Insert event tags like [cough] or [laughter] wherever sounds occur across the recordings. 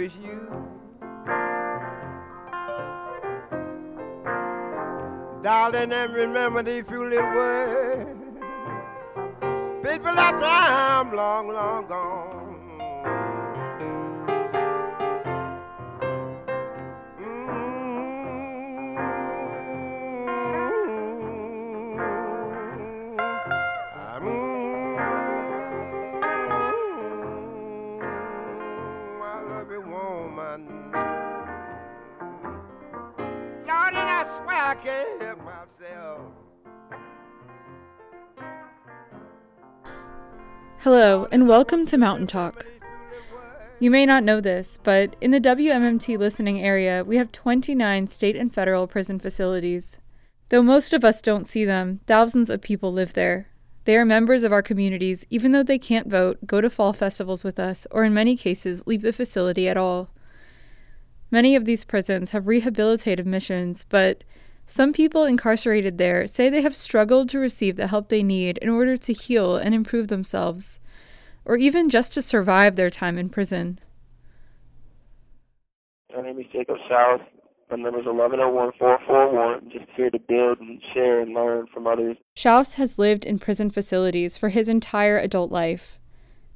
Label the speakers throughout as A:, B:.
A: you. Darling, and remember these few little words. People there, I'm long, long gone.
B: Hello, and welcome to Mountain Talk. You may not know this, but in the WMMT listening area, we have 29 state and federal prison facilities. Though most of us don't see them, thousands of people live there. They are members of our communities, even though they can't vote, go to fall festivals with us, or in many cases, leave the facility at all. Many of these prisons have rehabilitative missions, but some people incarcerated there say they have struggled to receive the help they need in order to heal and improve themselves, or even just to survive their time in prison.
C: My name is Jacob Schaus. My number is 1101441. Just here to build and share and learn from others.
B: Schaus has lived in prison facilities for his entire adult life.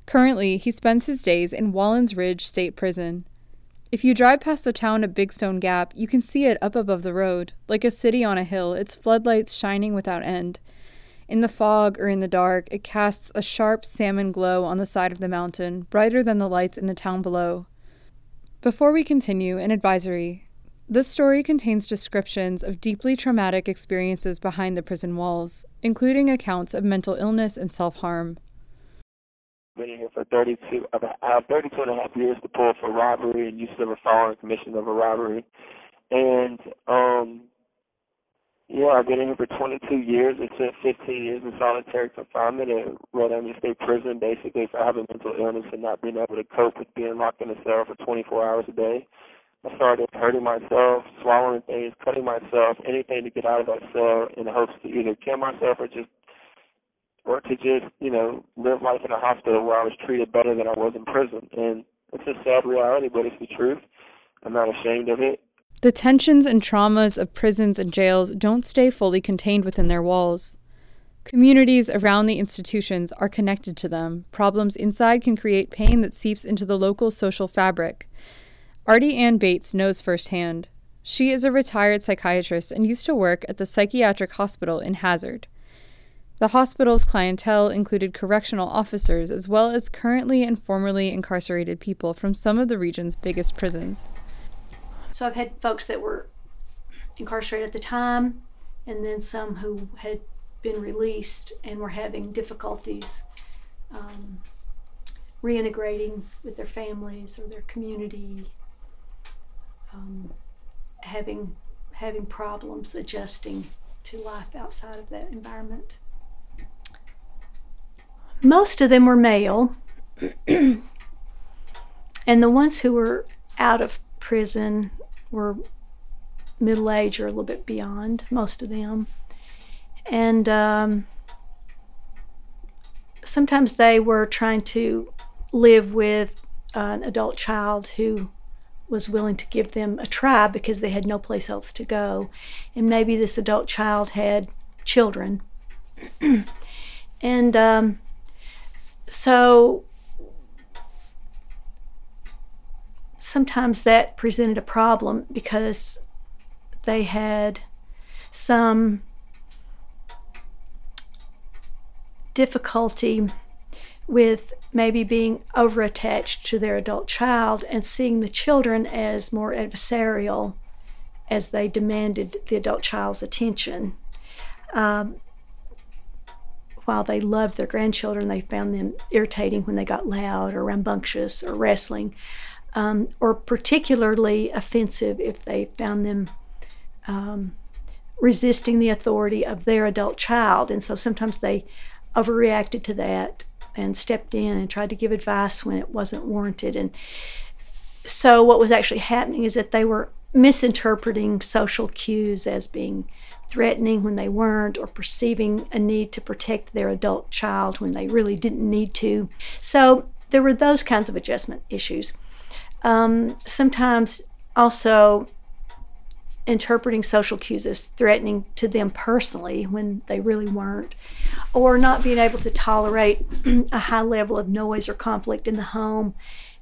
B: Currently, he spends his days in Wallens Ridge State Prison. If you drive past the town of Big Stone Gap, you can see it up above the road, like a city on a hill, its floodlights shining without end. In the fog or in the dark, it casts a sharp salmon glow on the side of the mountain, brighter than the lights in the town below. Before we continue, an advisory. This story contains descriptions of deeply traumatic experiences behind the prison walls, including accounts of mental illness and self harm
C: been in here for 32, I have 32 and a half years to pull for robbery and use of a firearm commission of a robbery. And, um, yeah, I've been in here for 22 years. It's been 15 years in solitary confinement at Red Onion State Prison, basically for having mental illness and not being able to cope with being locked in a cell for 24 hours a day. I started hurting myself, swallowing things, cutting myself, anything to get out of that cell in hopes to either kill myself or just or to just, you know, live life in a hospital where I was treated better than I was in prison. And it's a sad reality, but it's the truth. I'm not ashamed of it.
B: The tensions and traumas of prisons and jails don't stay fully contained within their walls. Communities around the institutions are connected to them. Problems inside can create pain that seeps into the local social fabric. Artie Ann Bates knows firsthand. She is a retired psychiatrist and used to work at the psychiatric hospital in Hazard. The hospital's clientele included correctional officers as well as currently and formerly incarcerated people from some of the region's biggest prisons.
D: So I've had folks that were incarcerated at the time, and then some who had been released and were having difficulties um, reintegrating with their families or their community, um, having having problems adjusting to life outside of that environment. Most of them were male, [clears throat] and the ones who were out of prison were middle age or a little bit beyond, most of them. And um, sometimes they were trying to live with an adult child who was willing to give them a try because they had no place else to go. And maybe this adult child had children. [clears throat] and um, so sometimes that presented a problem because they had some difficulty with maybe being over attached to their adult child and seeing the children as more adversarial as they demanded the adult child's attention. Um, while they loved their grandchildren, they found them irritating when they got loud or rambunctious or wrestling, um, or particularly offensive if they found them um, resisting the authority of their adult child. And so sometimes they overreacted to that and stepped in and tried to give advice when it wasn't warranted. And so what was actually happening is that they were misinterpreting social cues as being threatening when they weren't, or perceiving a need to protect their adult child when they really didn't need to. So there were those kinds of adjustment issues. Um, sometimes also interpreting social cues as threatening to them personally when they really weren't, or not being able to tolerate [clears throat] a high level of noise or conflict in the home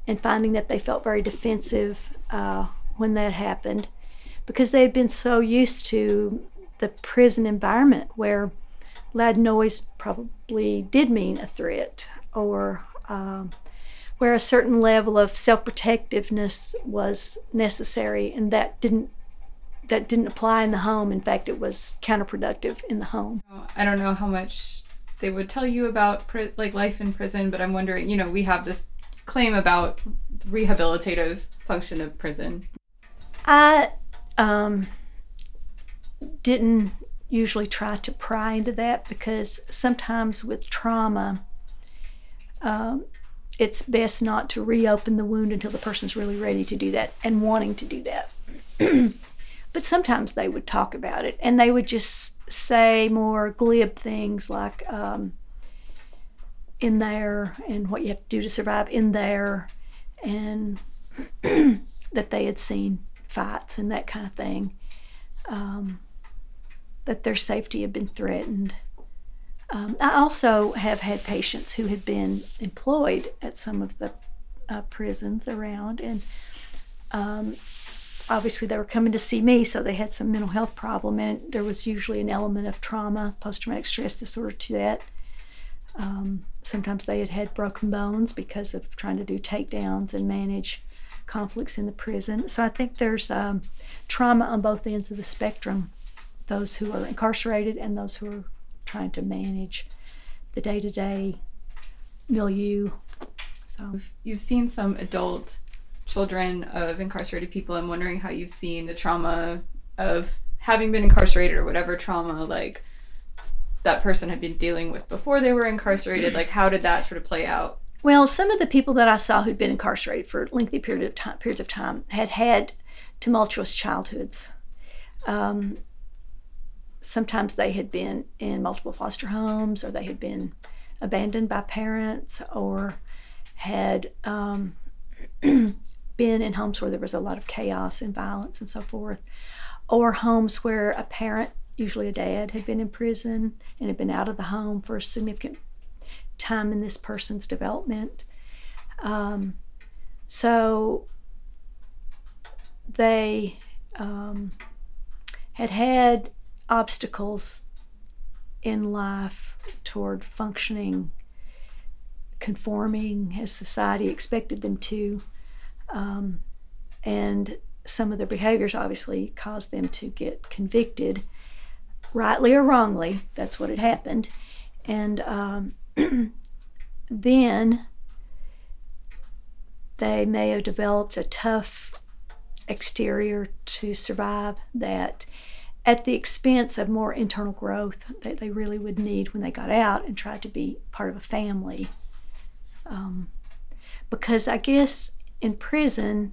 D: and finding that they felt very defensive uh, when that happened because they had been so used to the prison environment where loud noise probably did mean a threat or um, where a certain level of self-protectiveness was necessary and that didn't that didn't apply in the home. In fact it was counterproductive in the home.
B: I don't know how much they would tell you about like life in prison but i'm wondering you know we have this claim about rehabilitative function of prison.
D: I um, didn't usually try to pry into that because sometimes with trauma um, it's best not to reopen the wound until the person's really ready to do that and wanting to do that. [clears throat] but sometimes they would talk about it and they would just say more glib things like um, in there and what you have to do to survive in there and [clears throat] that they had seen fights and that kind of thing. Um, that their safety had been threatened. Um, I also have had patients who had been employed at some of the uh, prisons around, and um, obviously they were coming to see me, so they had some mental health problem, and there was usually an element of trauma, post-traumatic stress disorder to that. Um, sometimes they had had broken bones because of trying to do takedowns and manage conflicts in the prison. So I think there's um, trauma on both ends of the spectrum those who are incarcerated and those who are trying to manage the day to day milieu.
B: So you've seen some adult children of incarcerated people. I'm wondering how you've seen the trauma of having been incarcerated or whatever trauma like that person had been dealing with before they were incarcerated. Like how did that sort of play out?
D: Well, some of the people that I saw who'd been incarcerated for lengthy period of time, periods of time had had tumultuous childhoods. Um, sometimes they had been in multiple foster homes or they had been abandoned by parents or had um, [clears throat] been in homes where there was a lot of chaos and violence and so forth, or homes where a parent, usually a dad, had been in prison and had been out of the home for a significant time in this person's development. Um, so they um, had had obstacles in life toward functioning, conforming as society expected them to. Um, and some of their behaviors obviously caused them to get convicted, rightly or wrongly. That's what had happened. And um, [clears throat] then they may have developed a tough exterior to survive that at the expense of more internal growth that they really would need when they got out and tried to be part of a family. Um, because I guess in prison,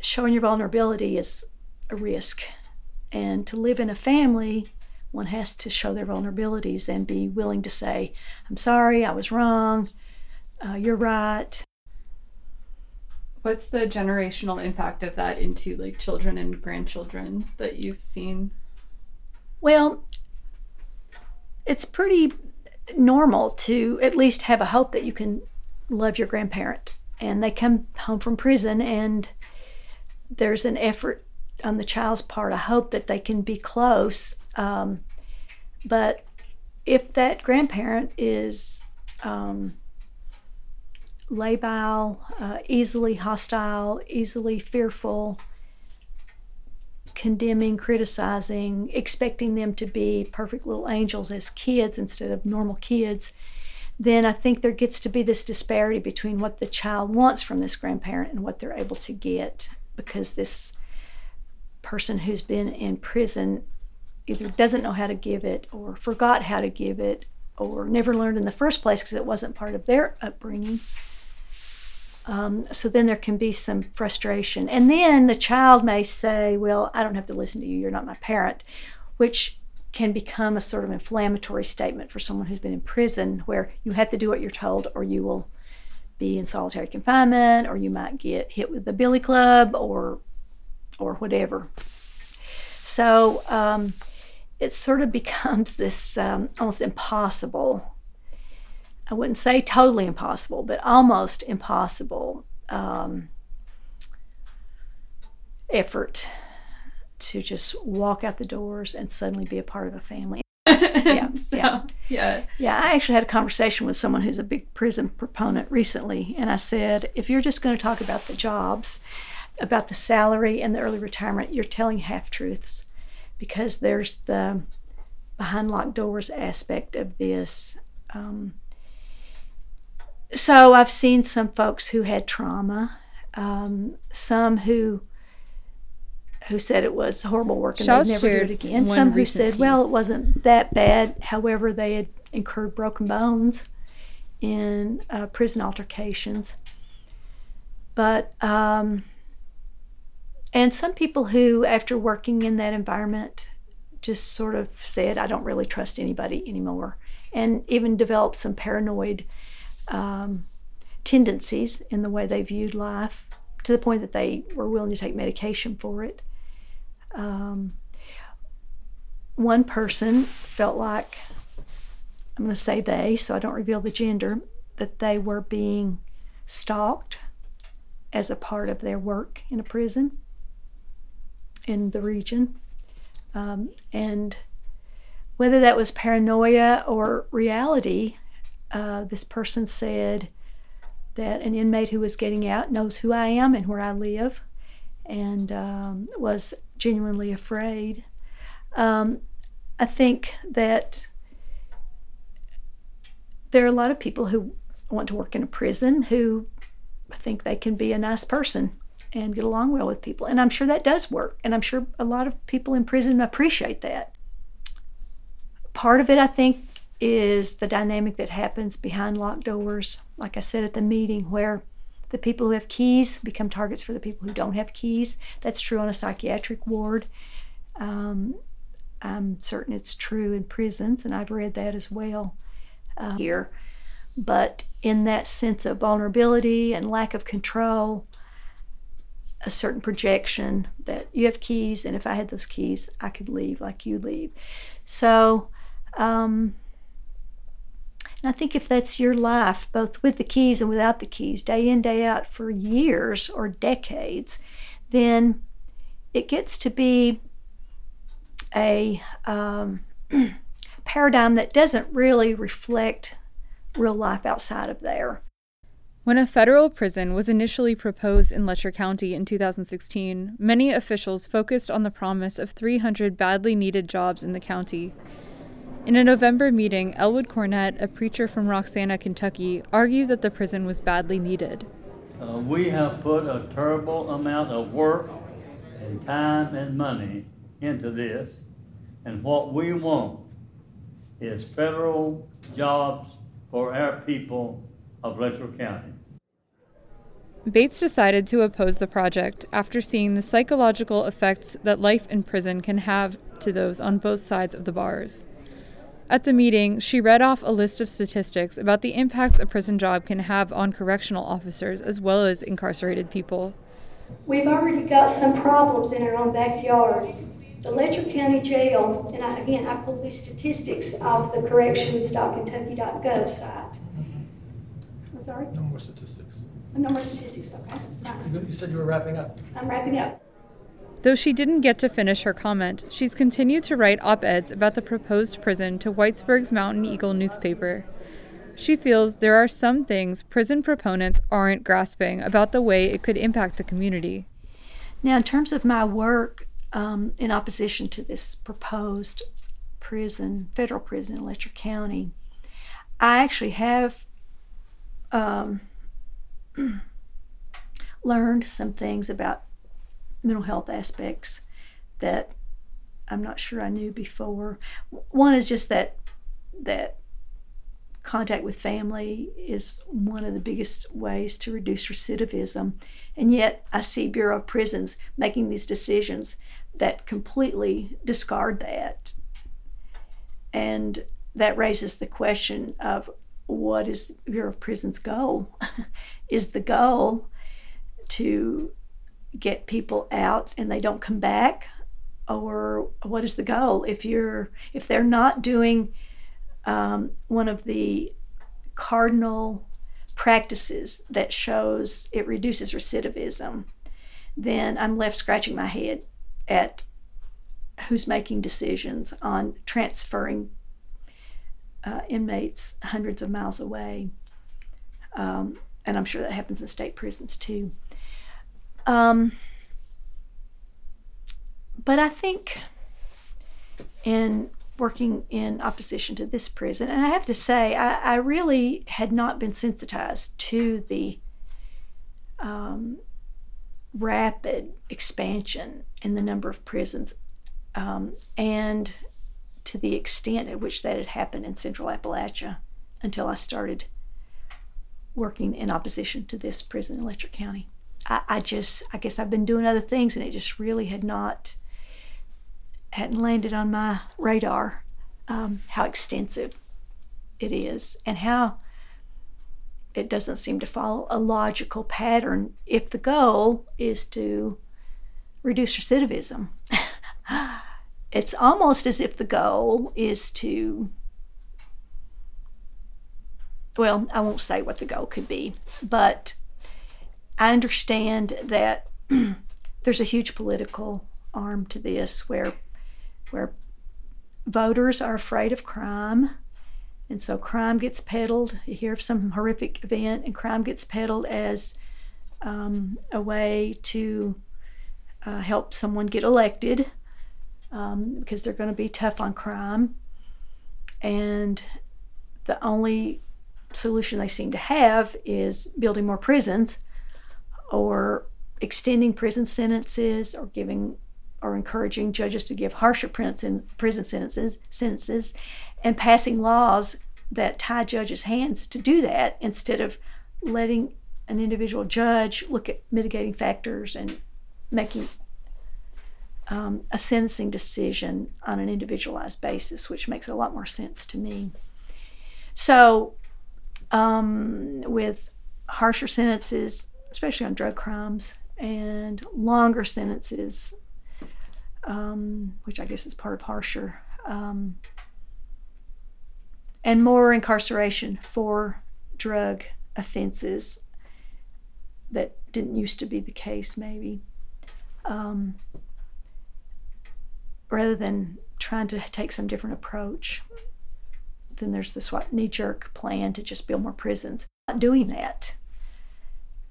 D: showing your vulnerability is a risk. And to live in a family, one has to show their vulnerabilities and be willing to say, I'm sorry, I was wrong, uh, you're right.
B: What's the generational impact of that into like children and grandchildren that you've seen?
D: Well, it's pretty normal to at least have a hope that you can love your grandparent. And they come home from prison, and there's an effort on the child's part, a hope that they can be close. Um, but if that grandparent is um, labile, uh, easily hostile, easily fearful, condemning, criticizing, expecting them to be perfect little angels as kids instead of normal kids, then I think there gets to be this disparity between what the child wants from this grandparent and what they're able to get because this person who's been in prison either doesn't know how to give it or forgot how to give it or never learned in the first place because it wasn't part of their upbringing Um, so then there can be some frustration. And then the child may say, Well, I don't have to listen to you, you're not my parent, which can become a sort of inflammatory statement for someone who's been in prison where you have to do what you're told or you will be in solitary confinement or you might get hit with the billy club or or whatever. So um, it sort of [laughs] becomes this um, almost impossible I wouldn't say totally impossible, but almost impossible um, effort to just walk out the doors and suddenly be a part of a family. [laughs]
B: yeah, so, yeah,
D: yeah, yeah. I actually had a conversation with someone who's a big prison proponent recently, and I said, if you're just going to talk about the jobs, about the salary and the early retirement, you're telling half truths, because there's the behind locked doors aspect of this. Um, so I've seen some folks who had trauma, um, some who who said it was horrible work and they'd never do it again. Some who said, piece. well, it wasn't that bad. However, they had incurred broken bones in uh, prison altercations. But um, and some people who, after working in that environment, just sort of said, I don't really trust anybody anymore, and even developed some paranoid um, tendencies in the way they viewed life to the point that they were willing to take medication for it. Um, one person felt like, I'm going to say they, so I don't reveal the gender, that they were being stalked as a part of their work in a prison in the region. Um, and whether that was paranoia or reality, uh, this person said that an inmate who was getting out knows who I am and where I live and um, was genuinely afraid. Um, I think that there are a lot of people who want to work in a prison who think they can be a nice person and get along well with people. And I'm sure that does work. And I'm sure a lot of people in prison appreciate that. Part of it, I think, is the dynamic that happens behind locked doors, like I said at the meeting, where the people who have keys become targets for the people who don't have keys. That's true on a psychiatric ward. Um, I'm certain it's true in prisons, and I've read that as well uh, here. But in that sense of vulnerability and lack of control, a certain projection that you have keys, and if I had those keys, I could leave like you leave. So, um, and I think if that's your life, both with the keys and without the keys, day in, day out for years or decades, then it gets to be a um, [clears throat] paradigm that doesn't really reflect real life outside of there.
B: When a federal prison was initially proposed in Letcher County in 2016, many officials focused on the promise of 300 badly needed jobs in the county. In a November meeting, Elwood Cornett, a preacher from Roxana, Kentucky, argued that the prison was badly needed.
E: Uh, we have put a terrible amount of work and time and money into this, and what we want is federal jobs for our people of Letcher County.
B: Bates decided to oppose the project after seeing the psychological effects that life in prison can have to those on both sides of the bars. At the meeting, she read off a list of statistics about the impacts a prison job can have on correctional officers as well as incarcerated people.
F: We've already got some problems in our own backyard. The Letcher County Jail, and I, again, I pulled these statistics off the corrections.kentucky.gov site. I'm sorry?
G: No more statistics.
F: No more statistics, okay.
G: You said you were wrapping up.
F: I'm wrapping up.
B: Though she didn't get to finish her comment, she's continued to write op eds about the proposed prison to Whitesburg's Mountain Eagle newspaper. She feels there are some things prison proponents aren't grasping about the way it could impact the community.
D: Now, in terms of my work um, in opposition to this proposed prison, federal prison in Letcher County, I actually have um, [clears throat] learned some things about mental health aspects that I'm not sure I knew before. One is just that that contact with family is one of the biggest ways to reduce recidivism. And yet, I see Bureau of Prisons making these decisions that completely discard that. And that raises the question of what is Bureau of Prisons' goal? [laughs] is the goal to get people out and they don't come back? Or what is the goal? If you're if they're not doing um, one of the cardinal practices that shows it reduces recidivism, then I'm left scratching my head at who's making decisions on transferring uh, inmates hundreds of miles away. Um, and I'm sure that happens in state prisons too. Um, but I think in working in opposition to this prison. And I have to say, I, I really had not been sensitized to the um, rapid expansion in the number of prisons um, and to the extent at which that had happened in central Appalachia until I started working in opposition to this prison in Letcher County. I, I just, I guess I've been doing other things and it just really had not hadn't landed on my radar um, how extensive it is and how it doesn't seem to follow a logical pattern if the goal is to reduce recidivism. [laughs] it's almost as if the goal is to, well, I won't say what the goal could be, but I understand that [clears throat] there's a huge political arm to this where where voters are afraid of crime. And so crime gets peddled. You hear of some horrific event, and crime gets peddled as um, a way to uh, help someone get elected um, because they're going to be tough on crime. And the only solution they seem to have is building more prisons or extending prison sentences or giving or encouraging judges to give harsher prison sentences, sentences and passing laws that tie judges' hands to do that instead of letting an individual judge look at mitigating factors and making um, a sentencing decision on an individualized basis, which makes a lot more sense to me. So, um, with harsher sentences, especially on drug crimes, and longer sentences um, which I guess is part of harsher, um, and more incarceration for drug offenses that didn't used to be the case, maybe. Um, rather than trying to take some different approach, then there's this knee jerk plan to just build more prisons. Not doing that.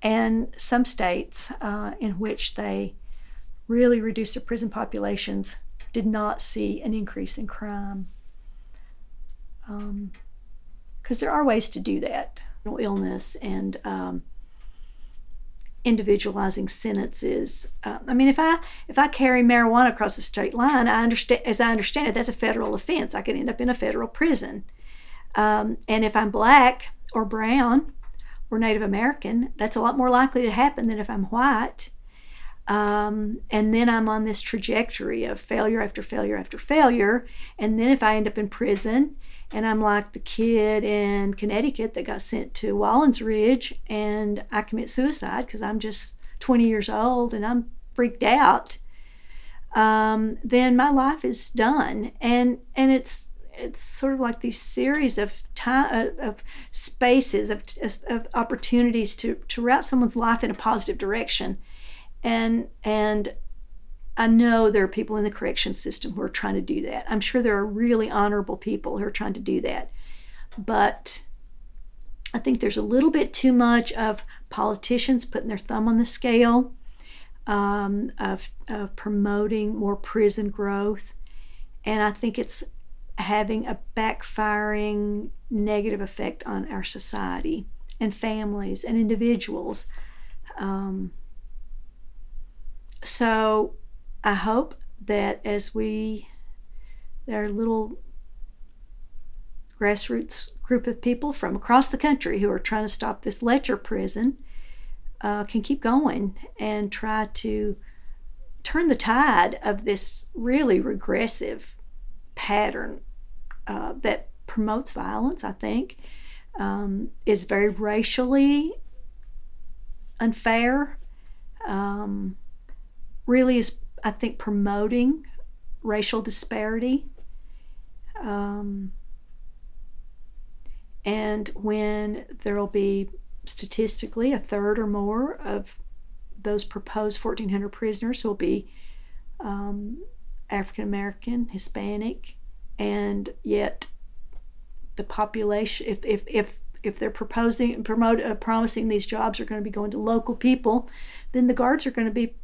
D: And some states uh, in which they really reduced their prison populations did not see an increase in crime. Because um, there are ways to do that. Illness and um, individualizing sentences. Uh, I mean, if I if I carry marijuana across the state line, I understand as I understand it, that's a federal offense. I could end up in a federal prison. Um, and if I'm black or brown or Native American, that's a lot more likely to happen than if I'm white. Um, and then I'm on this trajectory of failure after failure after failure. And then if I end up in prison and I'm like the kid in Connecticut that got sent to Wallens Ridge and I commit suicide because I'm just 20 years old and I'm freaked out, um, then my life is done. And, and it's, it's sort of like these series of time of spaces of, of opportunities to, to route someone's life in a positive direction and and I know there are people in the correction system who are trying to do that. I'm sure there are really honorable people who are trying to do that. But I think there's a little bit too much of politicians putting their thumb on the scale, um, of, of promoting more prison growth. And I think it's having a backfiring negative effect on our society and families and individuals. Um, so I hope that as we, our little grassroots group of people from across the country who are trying to stop this Letcher prison uh, can keep going and try to turn the tide of this really regressive pattern uh, that promotes violence, I think, um, is very racially unfair, um, really is, I think, promoting racial disparity. Um, and when there will be statistically a third or more of those proposed 1,400 prisoners who will be um, African American, Hispanic, and yet the population, if, if, if, if they're proposing, promote, uh, promising these jobs are going to be going to local people, then the guards are going to be,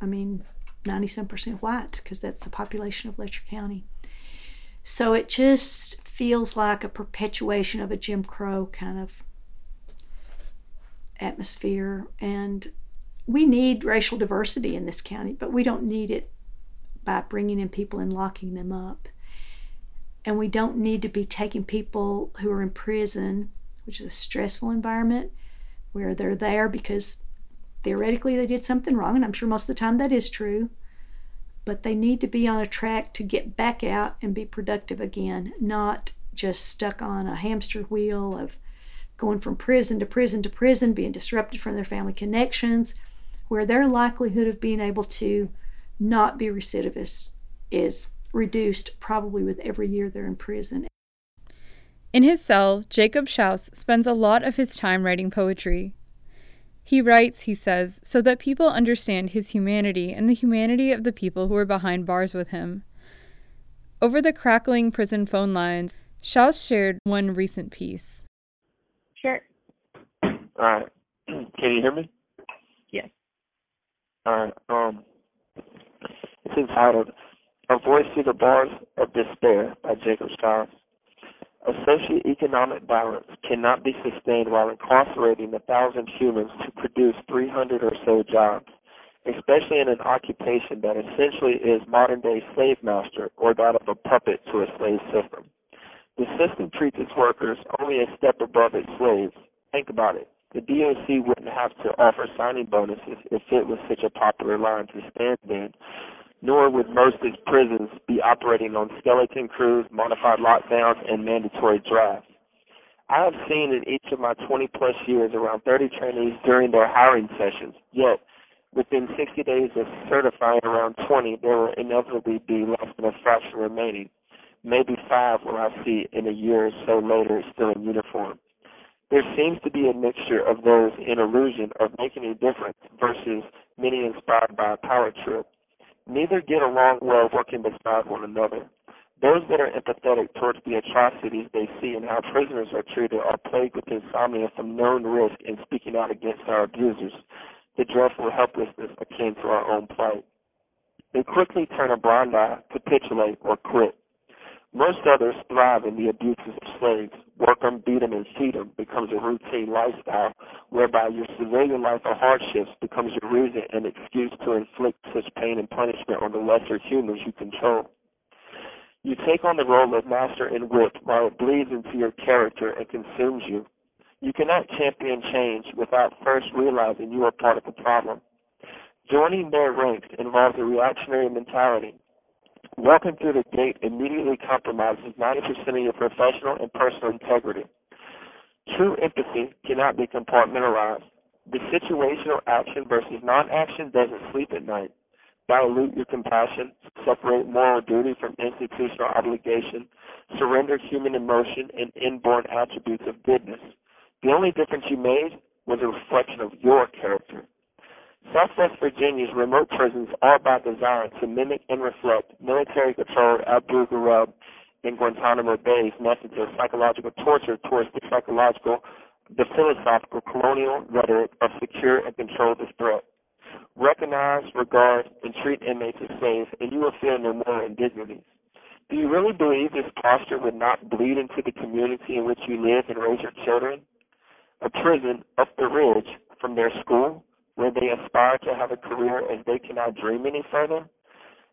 D: I mean, 97 percent white because that's the population of Letcher County. So it just feels like a perpetuation of a Jim Crow kind of atmosphere. And we need racial diversity in this county, but we don't need it by bringing in people and locking them up. And we don't need to be taking people who are in prison, which is a stressful environment, where they're there because theoretically they did something wrong, and I'm sure most of the time that is true. But they need to be on a track to get back out and be productive again, not just stuck on a hamster wheel of going from prison to prison to prison, being disrupted from their family connections, where their likelihood of being able to not be recidivists is reduced probably with every year they're in prison.
B: In his cell, Jacob Schaus spends a lot of his time writing poetry. He writes, he says, so that people understand his humanity and the humanity of the people who are behind bars with him. Over the crackling prison phone lines, Schaus shared one recent piece.
H: Sure.
C: All right. [clears throat] Can you hear me?
H: Yes.
C: All right. Um, it's entitled "A Voice Through the Bars of Despair" by Jacob Schaus. A socioeconomic balance cannot be sustained while incarcerating a thousand humans to produce 300 or so jobs, especially in an occupation that essentially is modern day slave master or that of a puppet to a slave system. The system treats its workers only a step above its slaves. Think about it. The DOC wouldn't have to offer signing bonuses if it was such a popular line to stand in, nor would most prisons be operating on skeleton crews, modified lockdowns, and mandatory drafts. I have seen in each of my 20 plus years around 30 trainees during their hiring sessions, yet within 60 days of certifying around 20, there will inevitably be less than a fraction remaining maybe five when I see in a year or so later still in uniform. There seems to be a mixture of those in illusion of making a difference versus many inspired by a power trip. Neither get along well working beside one another. Those that are empathetic towards the atrocities they see and how prisoners are treated are plagued with insomnia from known risk in speaking out against our abusers, the dreadful helplessness akin to our own plight. They quickly turn a blind eye, capitulate, or quit. Most others thrive in the abuses of slaves. Work them, beat them, and feed them becomes a routine lifestyle whereby your civilian life of hardships becomes your reason and excuse to inflict such pain and punishment on the lesser humans you control. You take on the role of master and whip while it bleeds into your character and consumes you. You cannot champion change without first realizing you are part of the problem. Joining their ranks involves a reactionary mentality Walking through the gate immediately compromises 90% of your professional and personal integrity. True empathy cannot be compartmentalized. The situational action versus non-action doesn't sleep at night. Dilute your compassion, separate moral duty from institutional obligation, surrender human emotion and inborn attributes of goodness. The only difference you made was a reflection of your character. Southwest Virginia's remote prisons are by design to mimic and reflect military-controlled Abu Ghraib and Guantanamo Bay's methods of psychological torture towards the psychological, the philosophical colonial rhetoric of secure and control the threat. Recognize, regard, and treat inmates as slaves, and you will feel no more indignities. Do you really believe this posture would not bleed into the community in which you live and raise your children? A prison up the ridge from their school where they aspire to have a career as they cannot dream any further?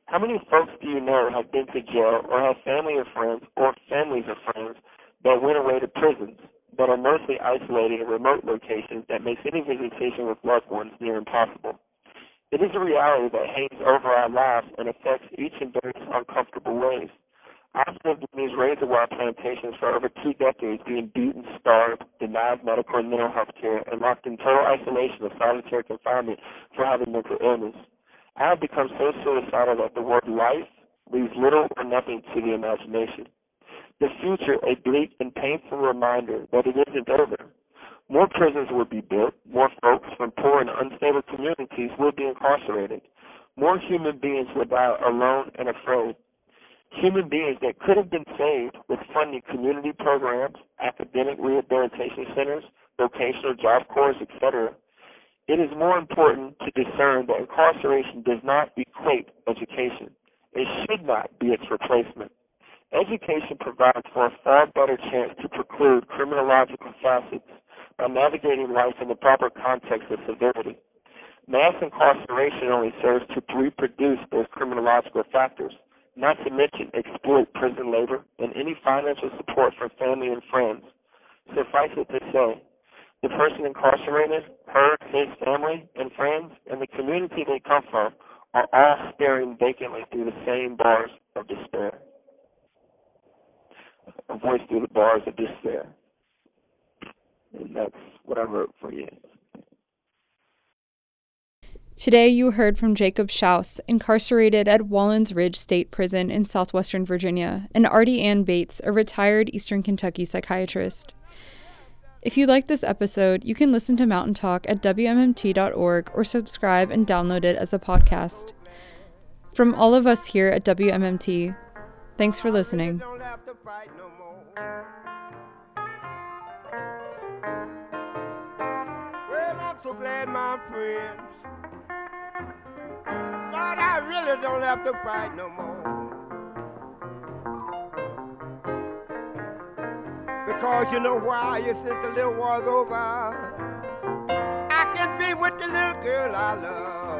C: How many folks do you know have been to jail or have family or friends or families of friends that went away to prisons that are mostly isolated in remote locations that makes any visitation with loved ones near impossible? It is a reality that hangs over our lives and affects each in various uncomfortable ways. I've lived in these razor-wire plantations for over two decades, being beaten, starved, denied medical and mental health care, and locked in total isolation of solitary confinement for having mental illness. I have become so suicidal that the word life leaves little or nothing to the imagination. The future, a bleak and painful reminder that it isn't over. More prisons will be built, more folks from poor and unstable communities will be incarcerated. More human beings will die alone and afraid. Human beings that could have been saved with funding community programs, academic rehabilitation centers, vocational job corps, etc. It is more important to discern that incarceration does not equate education. It should not be its replacement. Education provides for a far better chance to preclude criminological facets by navigating life in the proper context of severity. Mass incarceration only serves to reproduce those criminological factors not to mention exploit prison labor and any financial support for family and friends. Suffice it to say, the person incarcerated, her, his family, and friends, and the community they come from are all staring vacantly through the same bars of despair. A voice through the bars of despair. And that's what I wrote for you.
B: Today, you heard from Jacob Schaus, incarcerated at Wallens Ridge State Prison in southwestern Virginia, and Artie Ann Bates, a retired Eastern Kentucky psychiatrist. If you like this episode, you can listen to Mountain Talk at WMMT.org or subscribe and download it as a podcast. From all of us here at WMMT, thanks for listening.
A: so glad, my friends. Lord, I really don't have to fight no more. Because you know why? Since the little war's over, I can be with the little girl I love.